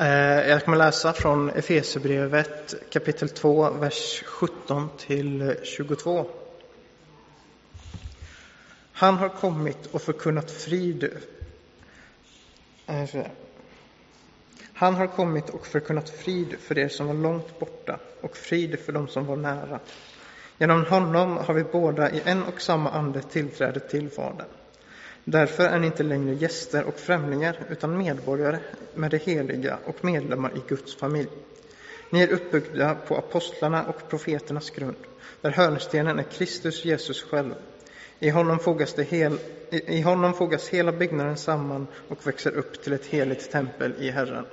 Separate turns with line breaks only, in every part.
Eh, jag kommer läsa från Efesierbrevet kapitel 2, vers 17 till 22. Han har kommit och förkunnat frid. Eh, Han har kommit och förkunnat frid för er som var långt borta och frid för dem som var nära. Genom honom har vi båda i en och samma ande tillträde till Fadern. Därför är ni inte längre gäster och främlingar, utan medborgare med det heliga och medlemmar i Guds familj. Ni är uppbyggda på apostlarna och profeternas grund, där hörnstenen är Kristus Jesus själv. I honom, fogas det hel, I honom fogas hela byggnaden samman och växer upp till ett heligt tempel i Herren.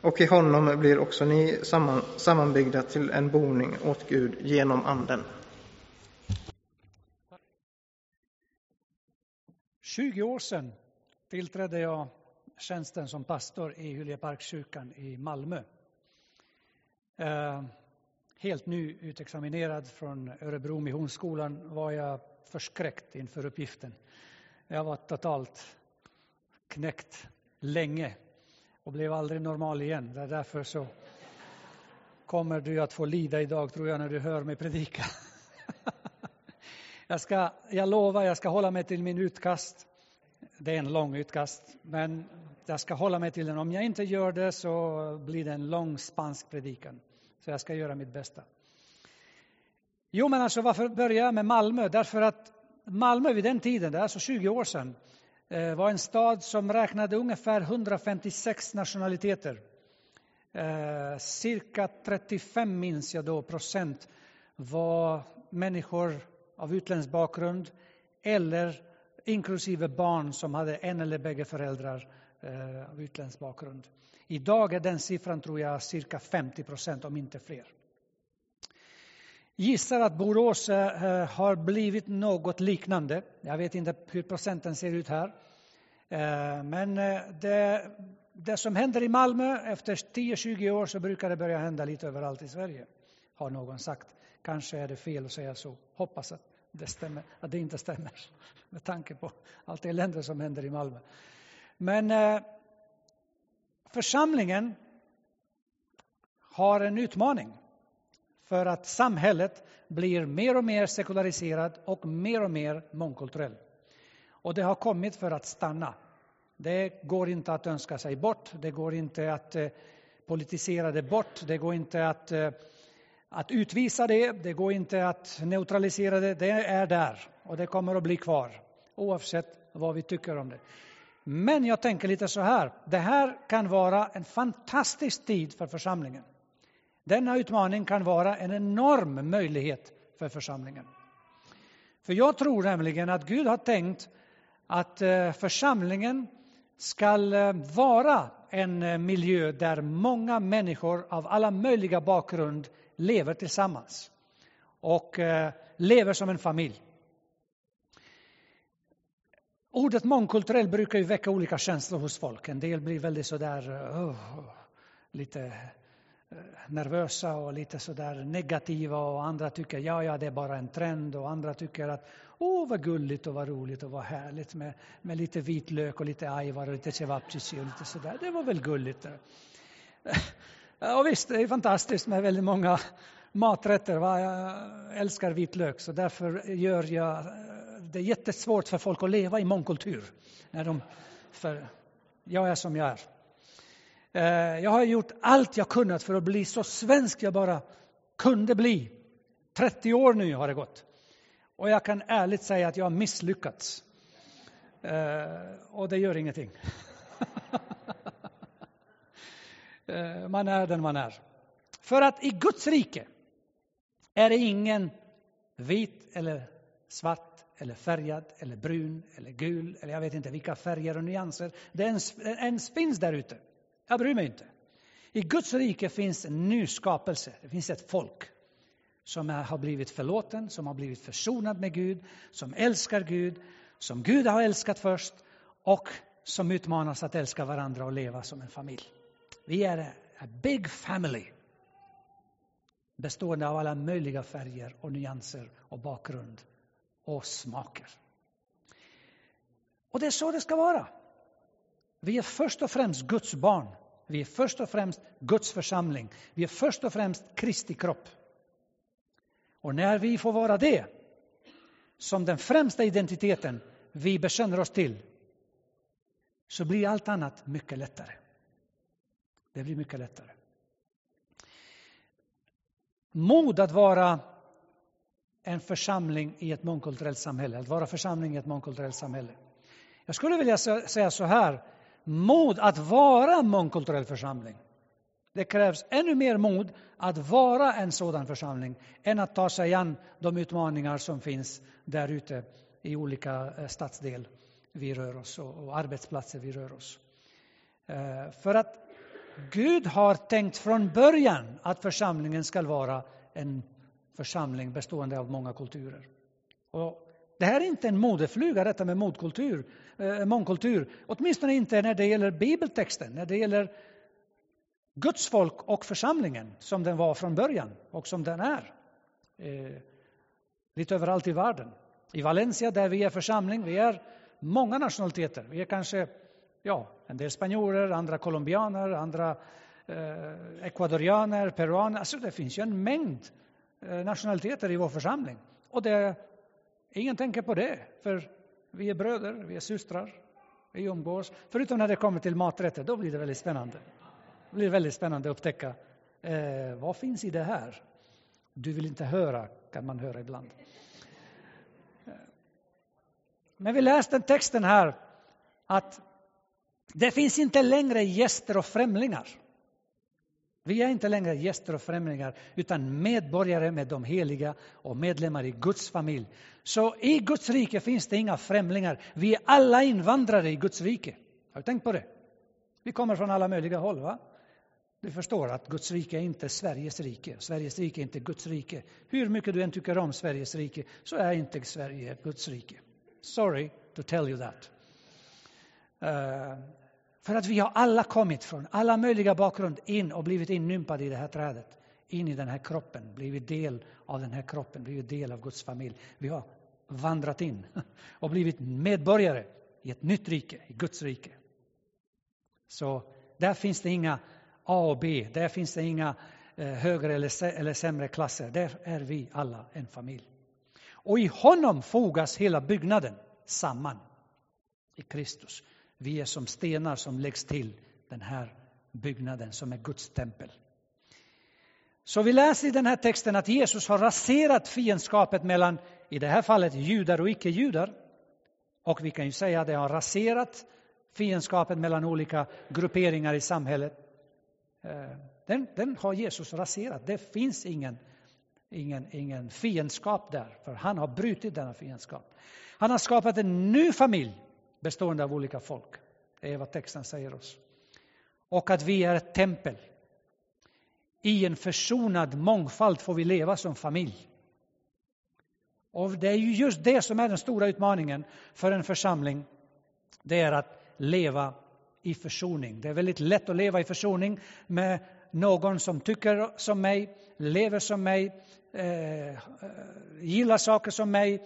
Och i honom blir också ni samman, sammanbyggda till en boning åt Gud genom Anden.
20 år sedan tillträdde jag tjänsten som pastor i Hyljeparkskyrkan i Malmö. Eh, helt nyutexaminerad från Örebro Missionsskolan var jag förskräckt inför uppgiften. Jag var totalt knäckt länge och blev aldrig normal igen. Därför så kommer du att få lida idag tror jag när du hör mig predika. Jag, ska, jag lovar, jag ska hålla mig till min utkast. Det är en lång utkast, men jag ska hålla mig till den. Om jag inte gör det så blir det en lång spansk predikan. Så jag ska göra mitt bästa. Jo, men alltså varför börjar jag med Malmö? Därför att Malmö vid den tiden, det är alltså 20 år sedan, eh, var en stad som räknade ungefär 156 nationaliteter. Eh, cirka 35 minns jag då procent var människor av utländsk bakgrund eller inklusive barn som hade en eller bägge föräldrar eh, av utländsk bakgrund. Idag är den siffran, tror jag, cirka 50 procent, om inte fler. Gissar att Borås eh, eh, har blivit något liknande. Jag vet inte hur procenten ser ut här. Eh, men eh, det, det som händer i Malmö efter 10-20 år så brukar det börja hända lite överallt i Sverige. Har någon sagt. Kanske är det fel att säga så. Hoppas att det, stämmer, att det inte stämmer med tanke på allt elände som händer i Malmö. Men eh, församlingen har en utmaning för att samhället blir mer och mer sekulariserat och mer och mer mångkulturell. Och det har kommit för att stanna. Det går inte att önska sig bort, det går inte att eh, politisera det bort, det går inte att eh, att utvisa det, det går inte att neutralisera det, det är där och det kommer att bli kvar oavsett vad vi tycker om det. Men jag tänker lite så här, det här kan vara en fantastisk tid för församlingen. Denna utmaning kan vara en enorm möjlighet för församlingen. För jag tror nämligen att Gud har tänkt att eh, församlingen ska eh, vara en eh, miljö där många människor av alla möjliga bakgrund lever tillsammans och eh, lever som en familj. Ordet mångkulturell brukar ju väcka olika känslor hos folk. En del blir väldigt sådär eh, oh, lite eh, nervösa och lite sådär negativa och andra tycker ja, ja, det är bara en trend och andra tycker att åh, oh, vad gulligt och vad roligt och vad härligt med, med lite vitlök och lite ajvar och lite cevapcici och lite sådär. Det var väl gulligt. Och visst, det är fantastiskt med väldigt många maträtter. Va? Jag älskar vitlök, så därför gör jag det är jättesvårt för folk att leva i mångkultur. När de, för jag är som jag är. Eh, jag har gjort allt jag kunnat för att bli så svensk jag bara kunde bli. 30 år nu har det gått. Och jag kan ärligt säga att jag har misslyckats. Eh, och det gör ingenting. Eh, man är den man är. För att i Guds rike är det ingen vit eller svart eller färgad eller brun eller gul eller jag vet inte vilka färger och nyanser det ens, ens finns där ute. Jag bryr mig inte. I Guds rike finns en ny skapelse. Det finns ett folk som har blivit förlåten, som har blivit försonad med Gud, som älskar Gud, som Gud har älskat först och som utmanas att älska varandra och leva som en familj. Vi är en big family bestående av alla möjliga färger och nyanser och bakgrund och smaker. Och det är så det ska vara. Vi är först och främst Guds barn. Vi är först och främst Guds församling. Vi är först och främst Kristi kropp. Och när vi får vara det, som den främsta identiteten vi bekänner oss till, så blir allt annat mycket lättare. Det blir mycket lättare. Mod att vara en församling i ett mångkulturellt samhälle, att vara församling i ett mångkulturellt samhälle. Jag skulle vilja säga så här, mod att vara mångkulturell församling. Det krävs ännu mer mod att vara en sådan församling än att ta sig an de utmaningar som finns där ute i olika eh, stadsdel vi rör oss och arbetsplatser vi rör oss. Eh, för att Gud har tänkt från början att församlingen ska vara en församling bestående av många kulturer. Och det här är inte en modefluga, detta med modkultur, eh, mångkultur. Åtminstone inte när det gäller bibeltexten, när det gäller Guds folk och församlingen som den var från början och som den är. Eh, lite överallt i världen. I Valencia där vi är församling, vi är många nationaliteter. Vi är kanske ja, en del spanjorer, andra colombianer, andra eh, ecuadorianer, peruaner. Alltså det finns ju en mängd eh, nationaliteter i vår församling. Och det, ingen tänker på det, för vi är bröder, vi är systrar, vi umgås. Förutom när det kommer till maträtter, då blir det väldigt spännande. Det blir väldigt spännande att upptäcka eh, vad finns i det här? Du vill inte höra, kan man höra ibland. Eh, men vi läste texten här att det finns inte längre gäster och främlingar. Vi är inte längre gäster och främlingar utan medborgare med de heliga och medlemmar i Guds familj. Så i Guds rike finns det inga främlingar. Vi är alla invandrare i Guds rike. Har du tänkt på det? Vi kommer från alla möjliga håll. Va? Du förstår att Guds rike är inte Sveriges rike. Sveriges rike är inte Guds rike. Hur mycket du än tycker om Sveriges rike så är inte Sverige Guds rike. Sorry to tell you that. Uh, för att vi har alla kommit från alla möjliga bakgrund in och blivit inympade i det här trädet. In i den här kroppen, blivit del av den här kroppen, blivit del av Guds familj. Vi har vandrat in och blivit medborgare i ett nytt rike, i Guds rike. Så där finns det inga A och B, där finns det inga eh, högre eller sämre klasser. Där är vi alla en familj. Och i honom fogas hela byggnaden samman i Kristus. Vi är som stenar som läggs till den här byggnaden som är Guds tempel. Så vi läser i den här texten att Jesus har raserat fiendskapet mellan, i det här fallet, judar och icke-judar. Och vi kan ju säga att det har raserat fiendskapet mellan olika grupperingar i samhället. Eh, den, den har Jesus raserat. Det finns ingen ingen, ingen fiendskap där, för han har brutit denna fiendskap. Han har skapat en ny familj bestående av olika folk. Det är vad texten säger oss. Och att vi är ett tempel. I en försonad mångfald får vi leva som familj. Och det är ju just det som är den stora utmaningen för en församling. Det är att leva i försoning. Det är väldigt lätt att leva i försoning med någon som tycker som mig, lever som mig, eh, eh gillar saker som mig.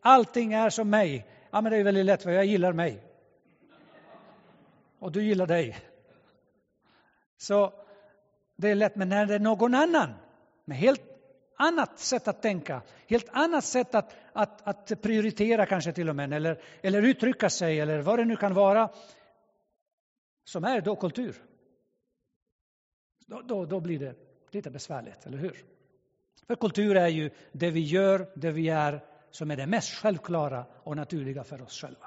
Allting är som mig. Ja, men det är väldigt lätt för jag gillar mig. Och du gillar dig. Så det är lätt, men när det är någon annan med helt annat sätt att tänka, helt annat sätt att, att, att prioritera kanske till och med, eller, eller uttrycka sig eller vad det nu kan vara, som är då kultur. Då, då, då blir det lite besvärligt, eller hur? För kultur är ju det vi gör, det vi är, som är det mest självklara och naturliga för oss själva.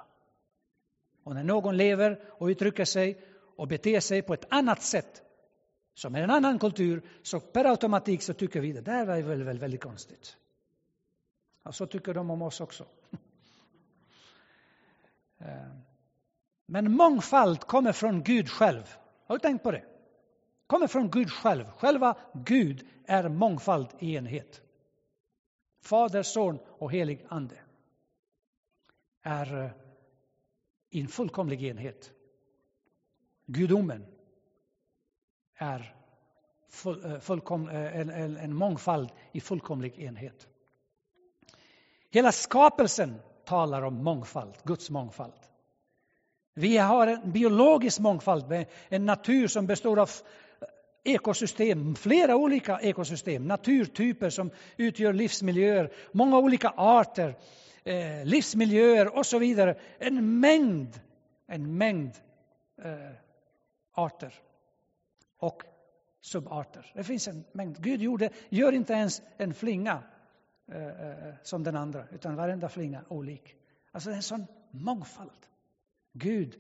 Och när någon lever och uttrycker sig och beter sig på ett annat sätt, som är en annan kultur, så per automatik så tycker vi det där är väl, väl väldigt konstigt. Och så tycker de om oss också. Eh, men mångfald kommer från Gud själv. Har du tänkt på det? kommer från Gud själv. Själva Gud är mångfald i enhet. Fader, Son och helig Ande är eh, i en fullkomlig enhet. Gudomen är full, eh, fullkom, eh, en, en, en mångfald i fullkomlig enhet. Hela skapelsen talar om mångfald, Guds mångfald. Vi har en biologisk mångfald med en natur som består av ekosystem, flera olika ekosystem, naturtyper som utgör livsmiljöer, många olika arter, eh, livsmiljöer och så vidare. En mängd, en mängd eh, arter och subarter. Det finns en mängd. Gud gjorde, gör inte ens en flinga eh, eh som den andra, utan varenda flinga olik. Alltså det är en sån mångfald. Gud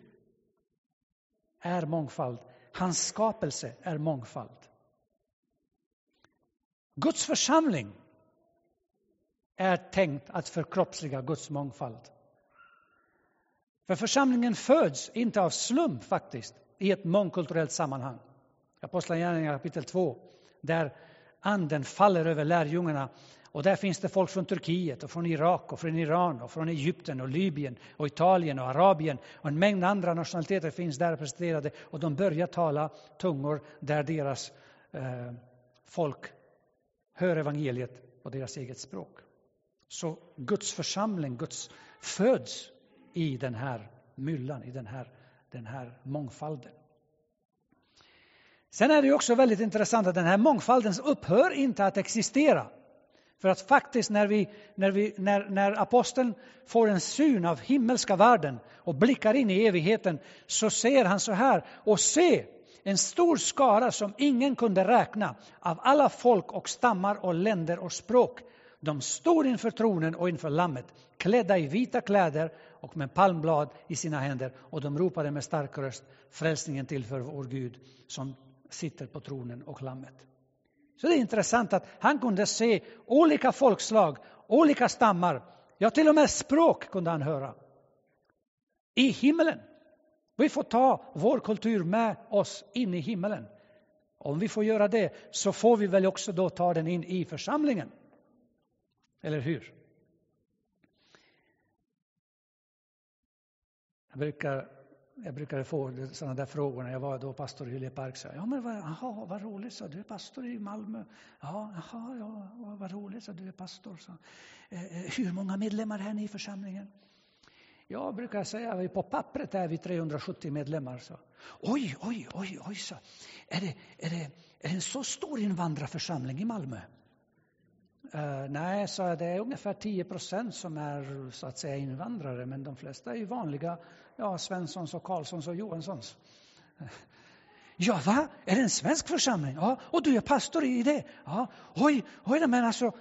är mångfald. Hans skapelse är mångfald. Guds församling är tänkt att förkroppsliga Guds mångfald. För församlingen föds inte av slump faktiskt i ett mångkulturellt sammanhang. Apostlagärningarna kapitel 2, där anden faller över lärjungarna och där finns det folk från Turkiet, och från Irak, och från Iran, och från Egypten, och Libyen, och Italien och Arabien och en mängd andra nationaliteter finns där representerade och de börjar tala tungor där deras eh, folk hör evangeliet på deras eget språk. Så Guds församling, Guds föds i den här myllan, i den här, den här mångfalden. Sen är det också väldigt intressant att den här mångfalden upphör inte att existera. För att faktiskt när, vi, när, vi, när, när aposteln får en syn av himmelska världen och blickar in i evigheten så ser han så här och se en stor skara som ingen kunde räkna av alla folk och stammar och länder och språk. De stod inför tronen och inför lammet klädda i vita kläder och med palmblad i sina händer och de ropade med stark röst frälsningen till för vår Gud som sitter på tronen och lammet. Så det är intressant att han kunde se olika folkslag, olika stammar, ja till och med språk kunde han höra. I himmelen. Vi får ta vår kultur med oss in i himmelen. Om vi får göra det så får vi väl också då ta den in i församlingen. Eller hur? Jag brukar jag brukade få sådana där frågor när jag var då pastor i Hyllie Park. Så, ja, men vad, aha, vad roligt, så du är pastor i Malmö. Ja, aha, ja, vad roligt, så du är pastor. Så. Eh, eh, hur många medlemmar är ni i församlingen? Jag brukar säga att på pappret är vi 370 medlemmar. Så. Oj, oj, oj, oj, så. Är, det, är, det, är det en så stor invandrarförsamling i Malmö? Uh, nej, så det är ungefär 10 procent som är så att säga invandrare, men de flesta är ju vanliga, ja, Svenssons och Karlssons och Johanssons. Eh, ja, va? Är det en svensk församling? Ja, och du är pastor i det? Ja, oj, oj, men alltså,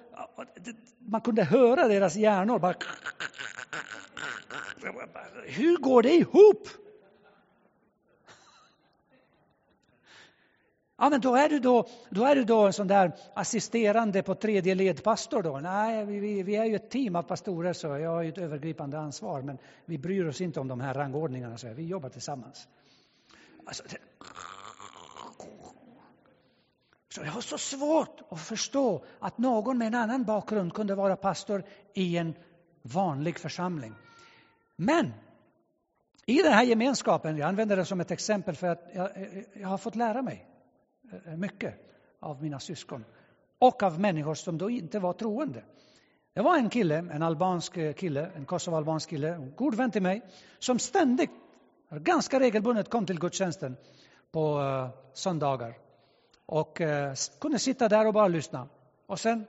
man kunde höra deras hjärnor bara... Hur går det ihop? Ja, men då är du då, då, är du då en sån där assisterande på tredje ledpastor då? Nej, vi, vi är ju ett team av pastorer så jag har ju ett övergripande ansvar men vi bryr oss inte om de här rangordningarna så vi jobbar tillsammans. Alltså, det... Så jag har så svårt att förstå att någon med en annan bakgrund kunde vara pastor i en vanlig församling. Men i den här gemenskapen, jag använder det som ett exempel för att jag, jag har fått lära mig Eh, eh, mycket av mina syskon och av människor som då inte var troende. Det var en kille, en albansk eh, kille, en kosovoalbansk kille, en god vän till mig, som ständigt, ganska regelbundet kom till gudstjänsten på uh, söndagar och uh, kunde sitta där och bara lyssna. Och sen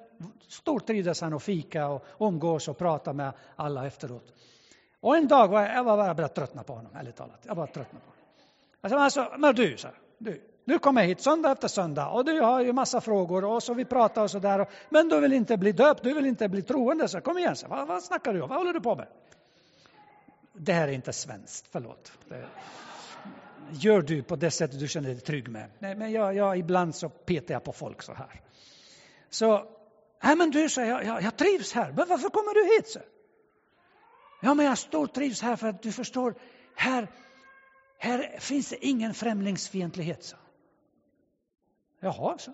stortrivdes han och fika och umgås och prata med alla efteråt. Och en dag var jag, jag var bara började tröttna på honom, ärligt talat. Jag bara tröttnade på honom. Alltså, alltså, men du, så här, du, du kommer hit söndag efter söndag och du har ju massa frågor och så vi pratar och sådär. Men du vill inte bli döpt, du vill inte bli troende. Så kom igen, så, vad, vad snackar du om? Vad håller du på med? Det här är inte svenskt, förlåt. Det gör du på det sättet du känner dig trygg med. Nej, men jag, jag, ibland så petar jag på folk så här. Så, nej men du, så jag, jag, jag trivs här. Men varför kommer du hit? Så? Ja, men jag stortrivs här för att du förstår, här, här finns det ingen främlingsfientlighet. Så. Jaha, så.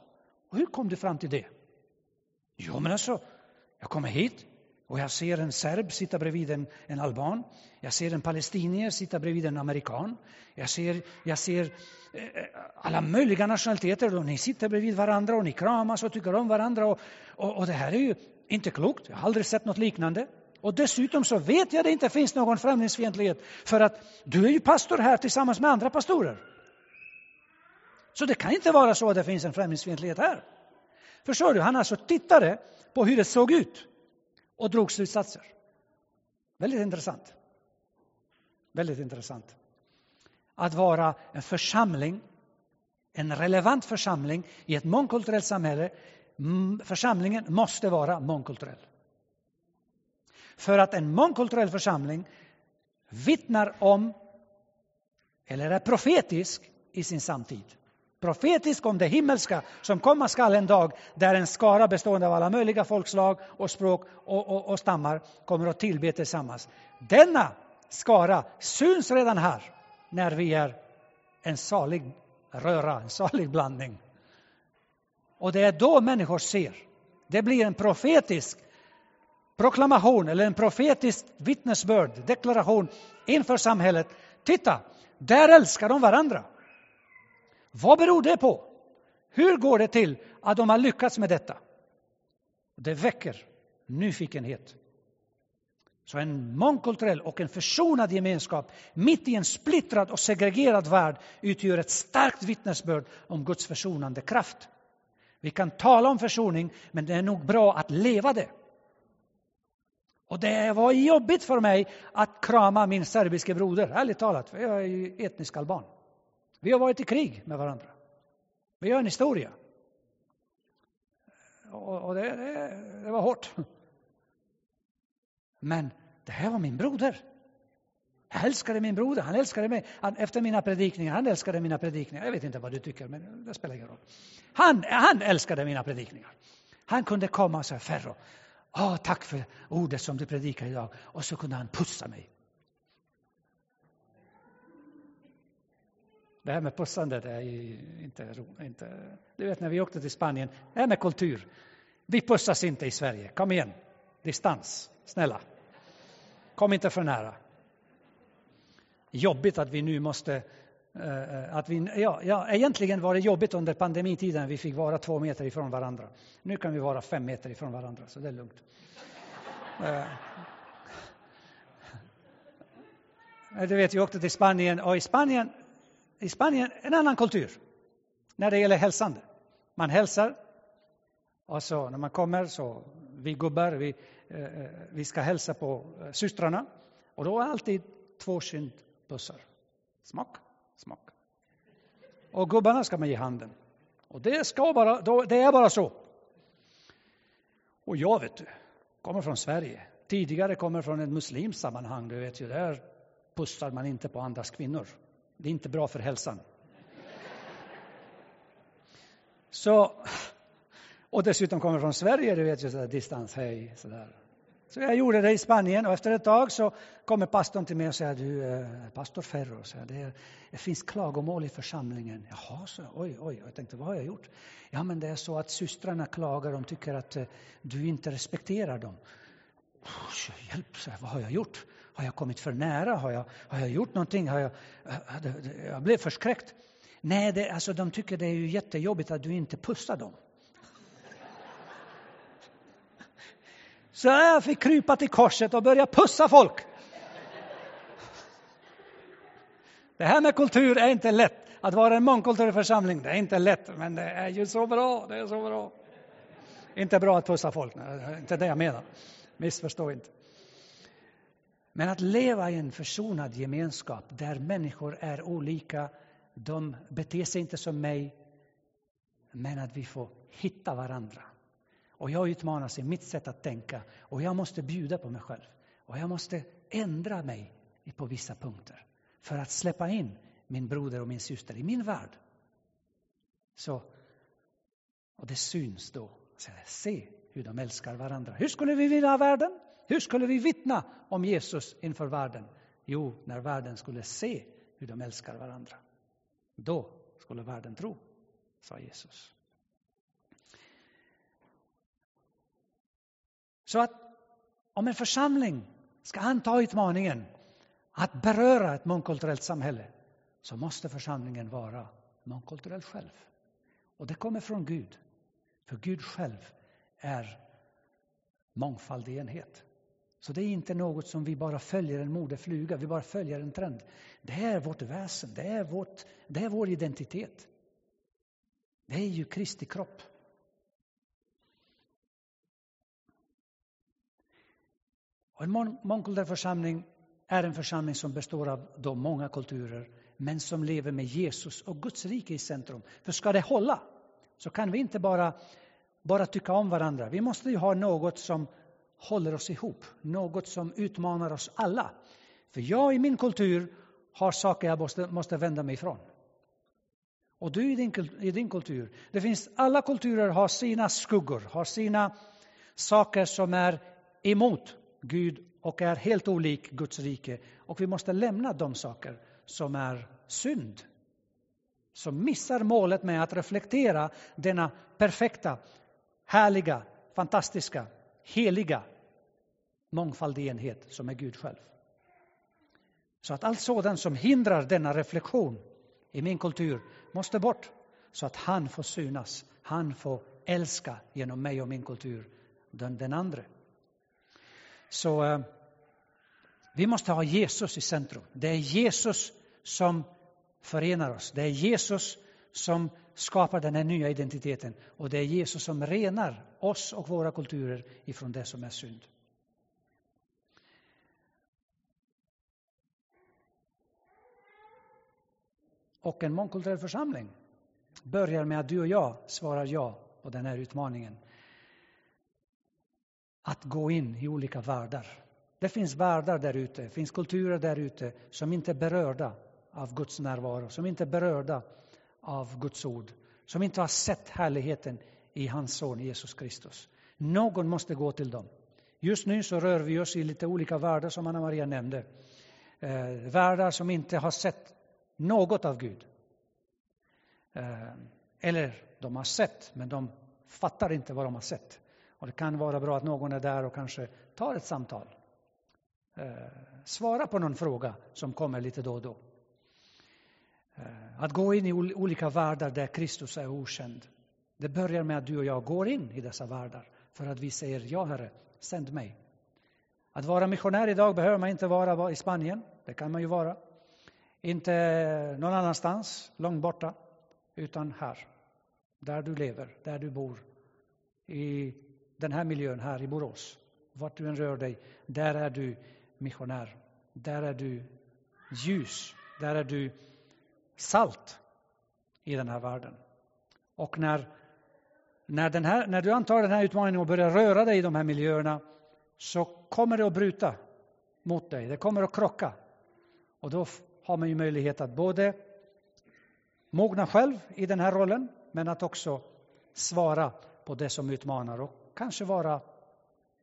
Och hur kom du fram till det? Jo, men alltså, jag kommer hit och jag ser en serb sitta bredvid en, en alban. Jag ser en palestinier sitta bredvid en amerikan. Jag ser, jag ser eh, alla möjliga nationaliteter och ni sitter bredvid varandra och ni kramas och tycker om varandra. Och, och, och det här är ju inte klokt. Jag har aldrig sett något liknande. Och dessutom så vet jag att det inte finns någon främlingsfientlighet för att du är ju pastor här tillsammans med andra pastorer. Så det kan inte vara så att det finns en främlingsfientlighet här. Förstår du? Han alltså tittade på hur det såg ut och drog slutsatser. Väldigt intressant. Väldigt intressant. Att vara en församling, en relevant församling i ett mångkulturellt samhälle. Mm, församlingen måste vara mångkulturell. För att en mångkulturell församling vittnar om, eller är profetisk i sin samtid. Profetisk om det himmelska som komma skall en dag där en skara bestående av alla möjliga folkslag och språk och, och, och stammar kommer att tillbe tillsammans. Denna skara syns redan här när vi är en salig röra, en salig blandning. Och det är då människor ser. Det blir en profetisk proklamation eller en profetisk vittnesbörd, deklaration inför samhället. Titta, där älskar de varandra. Vad beror det på? Hur går det till att de har lyckats med detta? Det väcker nyfikenhet. Så en mångkulturell och en försonad gemenskap mitt i en splittrad och segregerad värld utgör ett starkt vittnesbörd om Guds försonande kraft. Vi kan tala om försoning, men det är nog bra att leva det. Och det var jobbigt för mig att krama min serbiske broder, ärligt talat, för jag är ju etnisk alban. Vi har varit i krig med varandra. Vi har en historia. Och det, det, det var hårt. Men det här var min broder. Jag älskade min broder, han älskade mig. Han, efter mina predikningar, han älskade mina predikningar. Jag vet inte vad du tycker, men det spelar ingen roll. Han, han älskade mina predikningar. Han kunde komma och säga, Ferro, oh, tack för ordet som du predikar idag. Och så kunde han pussa mig. Det här med pussandet är inte, roligt. Du vet när vi åkte till Spanien, det här med kultur. Vi pussas inte i Sverige. Kom igen, distans, snälla. Kom inte för nära. Jobbigt att vi nu måste eh, att vi, ja, ja, egentligen var det jobbigt under pandemitiden. Vi fick vara två meter ifrån varandra. Nu kan vi vara fem meter ifrån varandra, så det är lugnt. Eh, du vet, vi åkte till Spanien och i Spanien, i Spanien en annan kultur när det gäller hälsande. Man hälsar och så när man kommer så vi gubbar, vi, eh, eh vi ska hälsa på eh, systrarna och då är alltid två kindpussar. Smak smak. Och gubbarna ska man ge handen. Och det, ska bara, det är bara så. Och jag vet du, kommer från Sverige. Tidigare kommer från ett muslimskt sammanhang. Du vet ju, där pussar man inte på andras kvinnor. Det är inte bra för hälsan. Så, och dessutom kommer från Sverige, du vet ju sådär distans, hej, sådär. Så jag gjorde det i Spanien och efter ett tag så kommer pastorn till mig och säger du, eh, pastor Ferro, så det, är, det finns klagomål i församlingen. Jaha, så, oj, oj, jag tänkte vad har jag gjort? Ja, men det är så att systrarna klagar, de tycker att eh, du inte respekterar dem. Oh, hjälp, så, vad har jag gjort? Har jag kommit för nära? Har jag, har jag gjort någonting? Har jag, eh, jag blev förskräckt. Nej, det, alltså, de tycker det är ju jättejobbigt att du inte pussar dem. Så jag fick krypa till korset och börja pussa folk. Det här med kultur är inte lätt. Att vara en mångkulturell församling, det är inte lätt, men det är ju så bra. Det är så bra. Inte bra att pussa folk, det är inte det jag menar. Missförstå inte. Men att leva i en försonad gemenskap där människor är olika, de beter sig inte som mig, men att vi får hitta varandra. Och jag utmanas i mitt sätt att tänka och jag måste bjuda på mig själv. Och jag måste ändra mig på vissa punkter för att släppa in min broder och min syster i min värld. Så, och det syns då. Se hur de älskar varandra. Hur skulle vi vilja ha världen? Hur skulle vi vittna om Jesus inför världen? Jo, när världen skulle se hur de älskar varandra. Då skulle världen tro, sa Jesus. Så att om en församling ska anta utmaningen att beröra ett mångkulturellt samhälle så måste församlingen vara mångkulturell själv. Och det kommer från Gud. För Gud själv är mångfald i enhet. Så det är inte något som vi bara följer en modefluga, vi bara följer en trend. Det är vårt väsen, det är, vårt, det är vår identitet. Det är ju Kristi kropp. Och en mångkulturell församling är en församling som består av de många kulturer, men som lever med Jesus och Guds rike i centrum. För ska det hålla, så kan vi inte bara, bara tycka om varandra. Vi måste ju ha något som håller oss ihop, något som utmanar oss alla. För jag i min kultur har saker jag måste, måste vända mig ifrån. Och du i din, i din kultur. Det finns, alla kulturer har sina skuggor, har sina saker som är emot Gud och är helt olik Guds rike. Och vi måste lämna de saker som är synd. Som missar målet med att reflektera denna perfekta, härliga, fantastiska, heliga mångfaldig enhet som är Gud själv. Så att allt sådant som hindrar denna reflektion i min kultur måste bort så att han får synas, han får älska genom mig och min kultur den, den andra. Så eh, vi måste ha Jesus i centrum. Det är Jesus som förenar oss. Det är Jesus som skapar den här nya identiteten och det är Jesus som renar oss och våra kulturer ifrån det som är synd. Och en mångkulturell församling börjar med att du och jag svarar ja på den här utmaningen. Att gå in i olika världar. Det finns världar där ute, det finns kulturer där ute som inte är berörda av Guds närvaro, som inte är berörda av Guds ord, som inte har sett härligheten i hans son Jesus Kristus. Någon måste gå till dem. Just nu så rör vi oss i lite olika världar som Anna Maria nämnde. Eh, världar som inte har sett något av Gud. Eh, eller de har sett, men de fattar inte vad de har sett. Och Det kan vara bra att någon är där och kanske tar ett samtal. Eh, svara på någon fråga som kommer lite då och då. Eh, att gå in i olika världar där Kristus är okänd. Det börjar med att du och jag går in i dessa världar för att vi säger ja Herre, sänd mig. Att vara missionär idag behöver man inte vara i Spanien, det kan man ju vara. Inte någon annanstans, långt borta, utan här. Där du lever, där du bor. I den här miljön här i Borås. Vart du än rör dig, där är du missionär. Där är du ljus. Där är du salt i den här världen. Och när, när, den här, när du antar den här utmaningen och börjar röra dig i de här miljöerna så kommer det att bryta mot dig. Det kommer att krocka. Och då har man ju möjlighet att både mogna själv i den här rollen, men att också svara på det som utmanar och kanske vara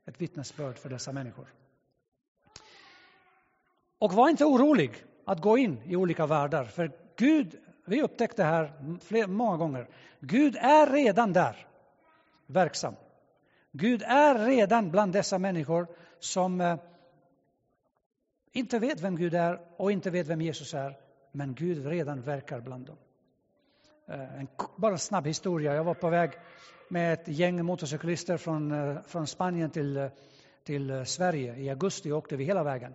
ett vittnesbörd för dessa människor. Och var inte orolig att gå in i olika världar, för Gud, vi upptäckte här fler, många gånger, Gud är redan där, verksam. Gud är redan bland dessa människor som eh, inte vet vem Gud är och inte vet vem Jesus är, men Gud redan verkar bland dem. Eh, en, bara en snabb historia. Jag var på väg med ett gäng motorcyklister från, eh, från Spanien till, eh, till Sverige. I augusti åkte vi hela vägen.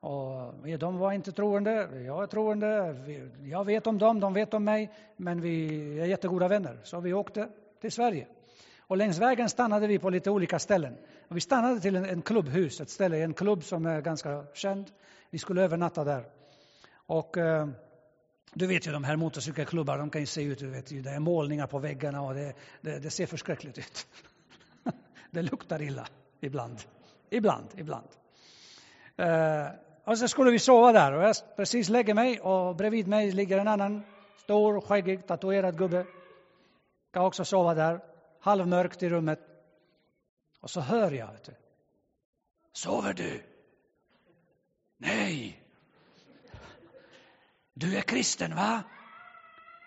Och de var inte troende, jag är troende, jag vet om dem, de vet om mig, men vi är jättegoda vänner. Så vi åkte till Sverige. Och längs vägen stannade vi på lite olika ställen. Och vi stannade till en, en klubbhus, ett ställe, en klubb som är ganska känd. Vi skulle övernatta där. Och eh, du vet ju de här motorcykelklubbar, de kan ju se ut, du vet ju, det är målningar på väggarna och det, det, det ser förskräckligt ut. det luktar illa ibland. Ibland, ibland. Eh, och så skulle vi sova där och jag precis lägger mig och bredvid mig ligger en annan stor, skäggig, tatuerad gubbe. Kan också sova där halvmörkt i rummet. Och så hör jag, vet du. Sover du? Nej. Du är kristen, va?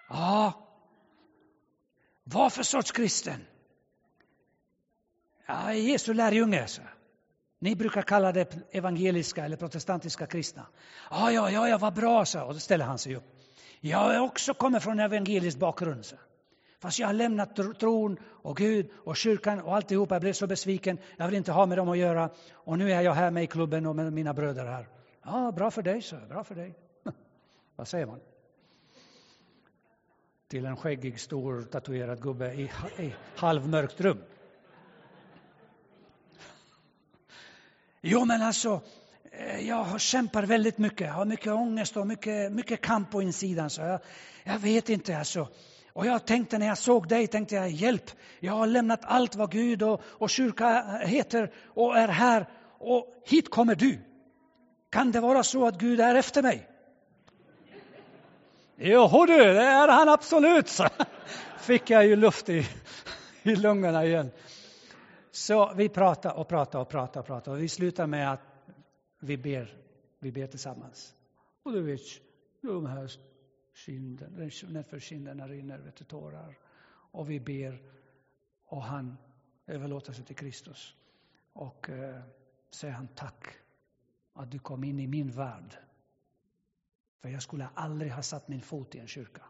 Ja. Vad för sorts kristen? Ja, Jesu lärjunge, så. Ni brukar kalla det evangeliska eller protestantiska kristna. Ja, ja, ja, ja vad bra, så. Och då ställer han sig upp. Jag har också kommit från evangelisk bakgrund, så. Fast jag har lämnat tron och Gud och kyrkan och alltihopa. Jag blev så besviken. Jag vill inte ha med dem att göra. Och nu är jag här med i klubben och med mina bröder här. Ja, bra för dig, så bra för dig. Vad säger man? Till en skäggig, stor, tatuerad gubbe i, i halvmörkt rum. Jo, men alltså, eh, jag kämpar väldigt mycket. Jag har mycket ångest och mycket, mycket kamp på insidan. Så jag, jag vet inte alltså. Och jag tänkte när jag såg dig, tänkte jag hjälp. Jag har lämnat allt vad Gud och, och kyrka heter och är här. Och hit kommer du. Kan det vara så att Gud är efter mig? Jo du, det är han absolut, så fick jag ju luft i, i lungorna igen. Så vi pratar och pratar och pratar och pratar och vi slutar med att vi ber, vi ber tillsammans. Och du vet, de här synden, när för synderna rinner vet du, tårar. Och vi ber och han överlåter sig till Kristus. Och eh, säger han tack att du kom in i min värld. För jag skulle aldrig ha satt min fot i en kyrka.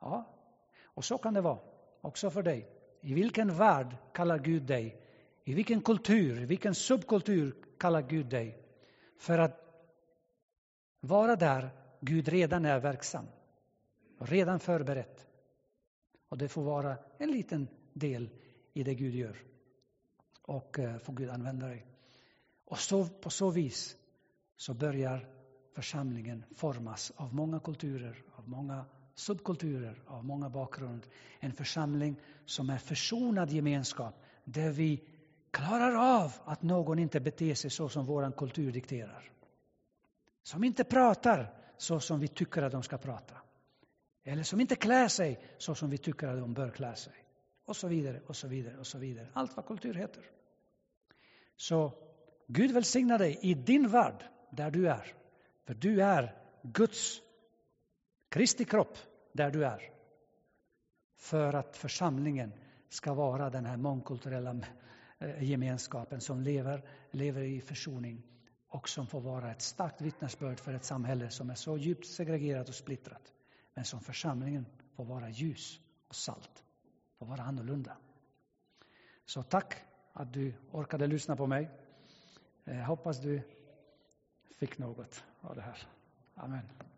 Ja, och så kan det vara också för dig. I vilken värld kallar Gud dig? I vilken kultur, i vilken subkultur kallar Gud dig? För att vara där Gud redan är verksam. Redan förberett. Och det får vara en liten del i det Gud gör. Och eh, får Gud använda dig. Och så, på så vis så börjar församlingen formas av många kulturer, av många subkulturer, av många bakgrunder. En församling som är försonad gemenskap där vi klarar av att någon inte beter sig så som vår kultur dikterar. Som inte pratar så som vi tycker att de ska prata. Eller som inte klär sig så som vi tycker att de bör klä sig. Och så vidare, och så vidare, och så vidare. Allt vad kultur heter. Så Gud välsignar dig i din värld, där du är. För du är Guds, Kristi kropp, där du är. För att församlingen ska vara den här mångkulturella eh, gemenskapen som lever, lever i försoning och som får vara ett starkt vittnesbörd för ett samhälle som är så djupt segregerat och splittrat. Men som församlingen får vara ljus och salt, får vara annorlunda. Så tack att du orkade lyssna på mig. Jag hoppas du fick något av det här. Amen.